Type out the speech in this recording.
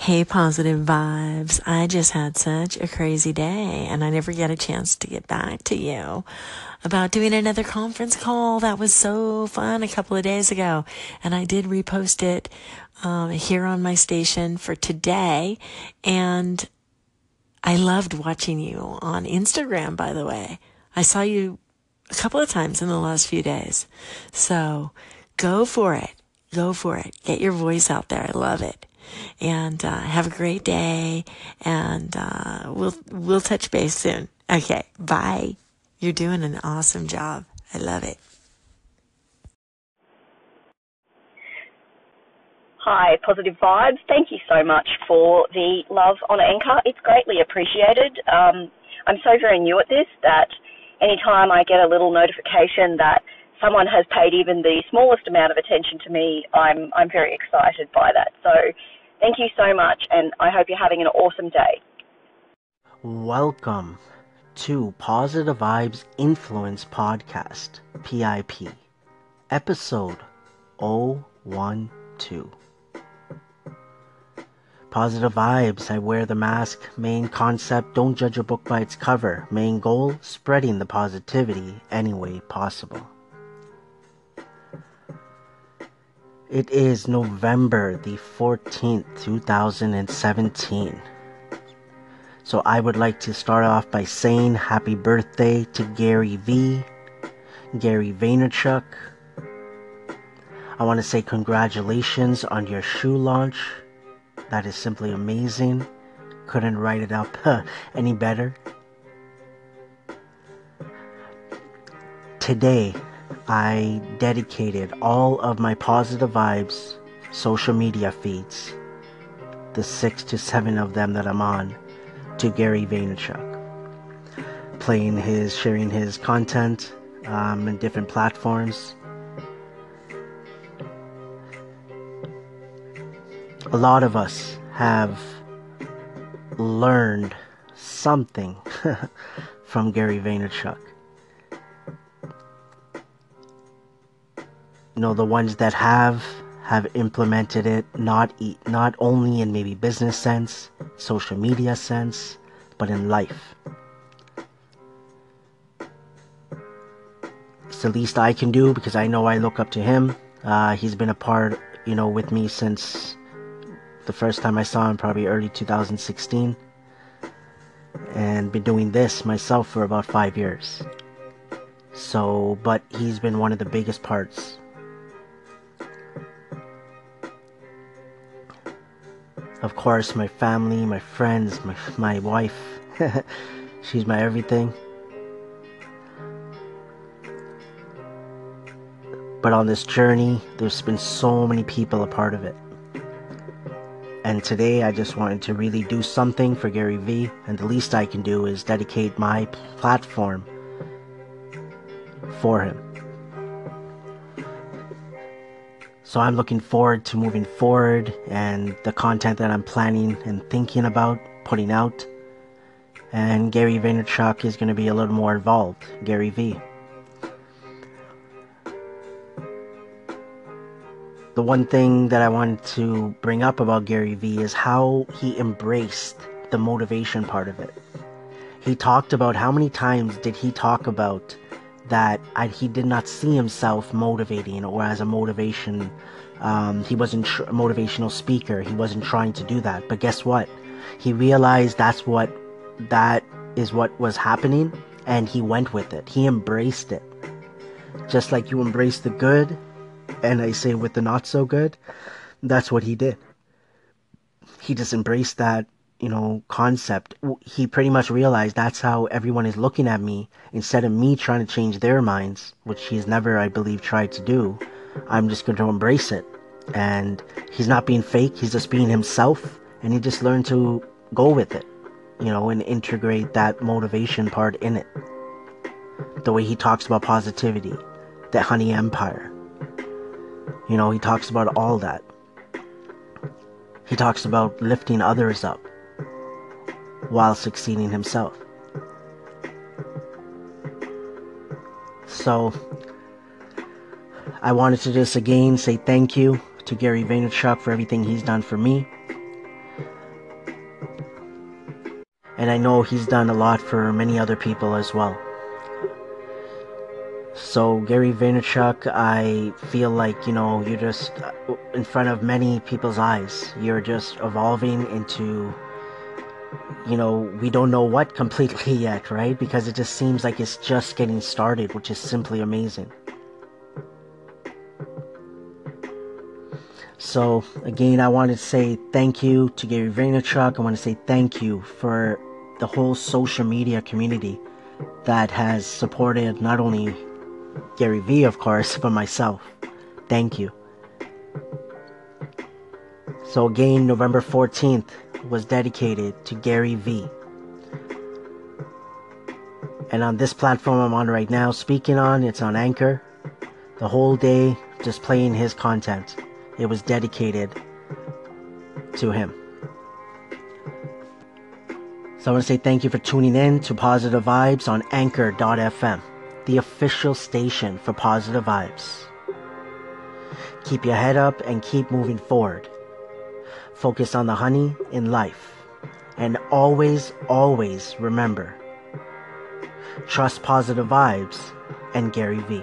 Hey, positive vibes. I just had such a crazy day and I never get a chance to get back to you about doing another conference call. That was so fun a couple of days ago. And I did repost it um, here on my station for today. And I loved watching you on Instagram, by the way. I saw you a couple of times in the last few days. So go for it. Go for it. Get your voice out there. I love it. And uh, have a great day. And uh, we'll we'll touch base soon. Okay. Bye. You're doing an awesome job. I love it. Hi, Positive Vibes. Thank you so much for the love on Anchor. It's greatly appreciated. Um, I'm so very new at this that anytime I get a little notification that someone has paid even the smallest amount of attention to me, I'm I'm very excited by that. So thank you so much and I hope you're having an awesome day. Welcome to Positive Vibes Influence Podcast, PIP, episode 012. Positive vibes, I wear the mask. Main concept, don't judge a book by its cover. Main goal, spreading the positivity any way possible. It is November the 14th, 2017. So I would like to start off by saying happy birthday to Gary Vee, Gary Vaynerchuk. I want to say congratulations on your shoe launch. That is simply amazing. Couldn't write it up any better. Today, I dedicated all of my positive vibes social media feeds, the six to seven of them that I'm on, to Gary Vaynerchuk. Playing his, sharing his content um, in different platforms. A lot of us have learned something from Gary Vaynerchuk. You know, the ones that have have implemented it not not only in maybe business sense, social media sense, but in life. It's the least I can do because I know I look up to him. Uh, he's been a part, you know, with me since the first time I saw him, probably early 2016, and been doing this myself for about five years. So, but he's been one of the biggest parts Of course, my family, my friends, my, my wife. She's my everything. But on this journey, there's been so many people a part of it. And today I just wanted to really do something for Gary Vee, and the least I can do is dedicate my platform for him. So I'm looking forward to moving forward and the content that I'm planning and thinking about putting out. And Gary Vaynerchuk is going to be a little more involved, Gary Vee. The one thing that I wanted to bring up about Gary Vee is how he embraced the motivation part of it. He talked about how many times did he talk about that I, he did not see himself motivating or as a motivation. Um, he wasn't tr- a motivational speaker. He wasn't trying to do that. But guess what? He realized that's what that is what was happening, and he went with it. He embraced it. Just like you embrace the good, and I say with the not so good, that's what he did. He just embraced that you know, concept, he pretty much realized that's how everyone is looking at me. Instead of me trying to change their minds, which he's never, I believe, tried to do, I'm just going to embrace it. And he's not being fake, he's just being himself, and he just learned to go with it, you know, and integrate that motivation part in it. The way he talks about positivity, the honey empire. You know, he talks about all that. He talks about lifting others up while succeeding himself. So, I wanted to just again say thank you to Gary Vaynerchuk for everything he's done for me. And I know he's done a lot for many other people as well. So, Gary Vaynerchuk, I feel like, you know, you're just uh, in front of many people's eyes. You're just evolving into, you know, we don't know what completely yet, right? Because it just seems like it's just getting started, which is simply amazing. So, again, I want to say thank you to Gary Vaynerchuk. I want to say thank you for the whole social media community that has supported not only Gary Vee, of course, but myself. Thank you. So, again, November 14th was dedicated to Gary Vee. And on this platform I'm on right now, speaking on, it's on Anchor. The whole day, just playing his content it was dedicated to him. So I want to say thank you for tuning in to Positive Vibes on Anchor.fm, the official station for Positive Vibes. Keep your head up and keep moving forward. Focus on the honey in life. And always, always remember trust positive vibes and Gary Vee.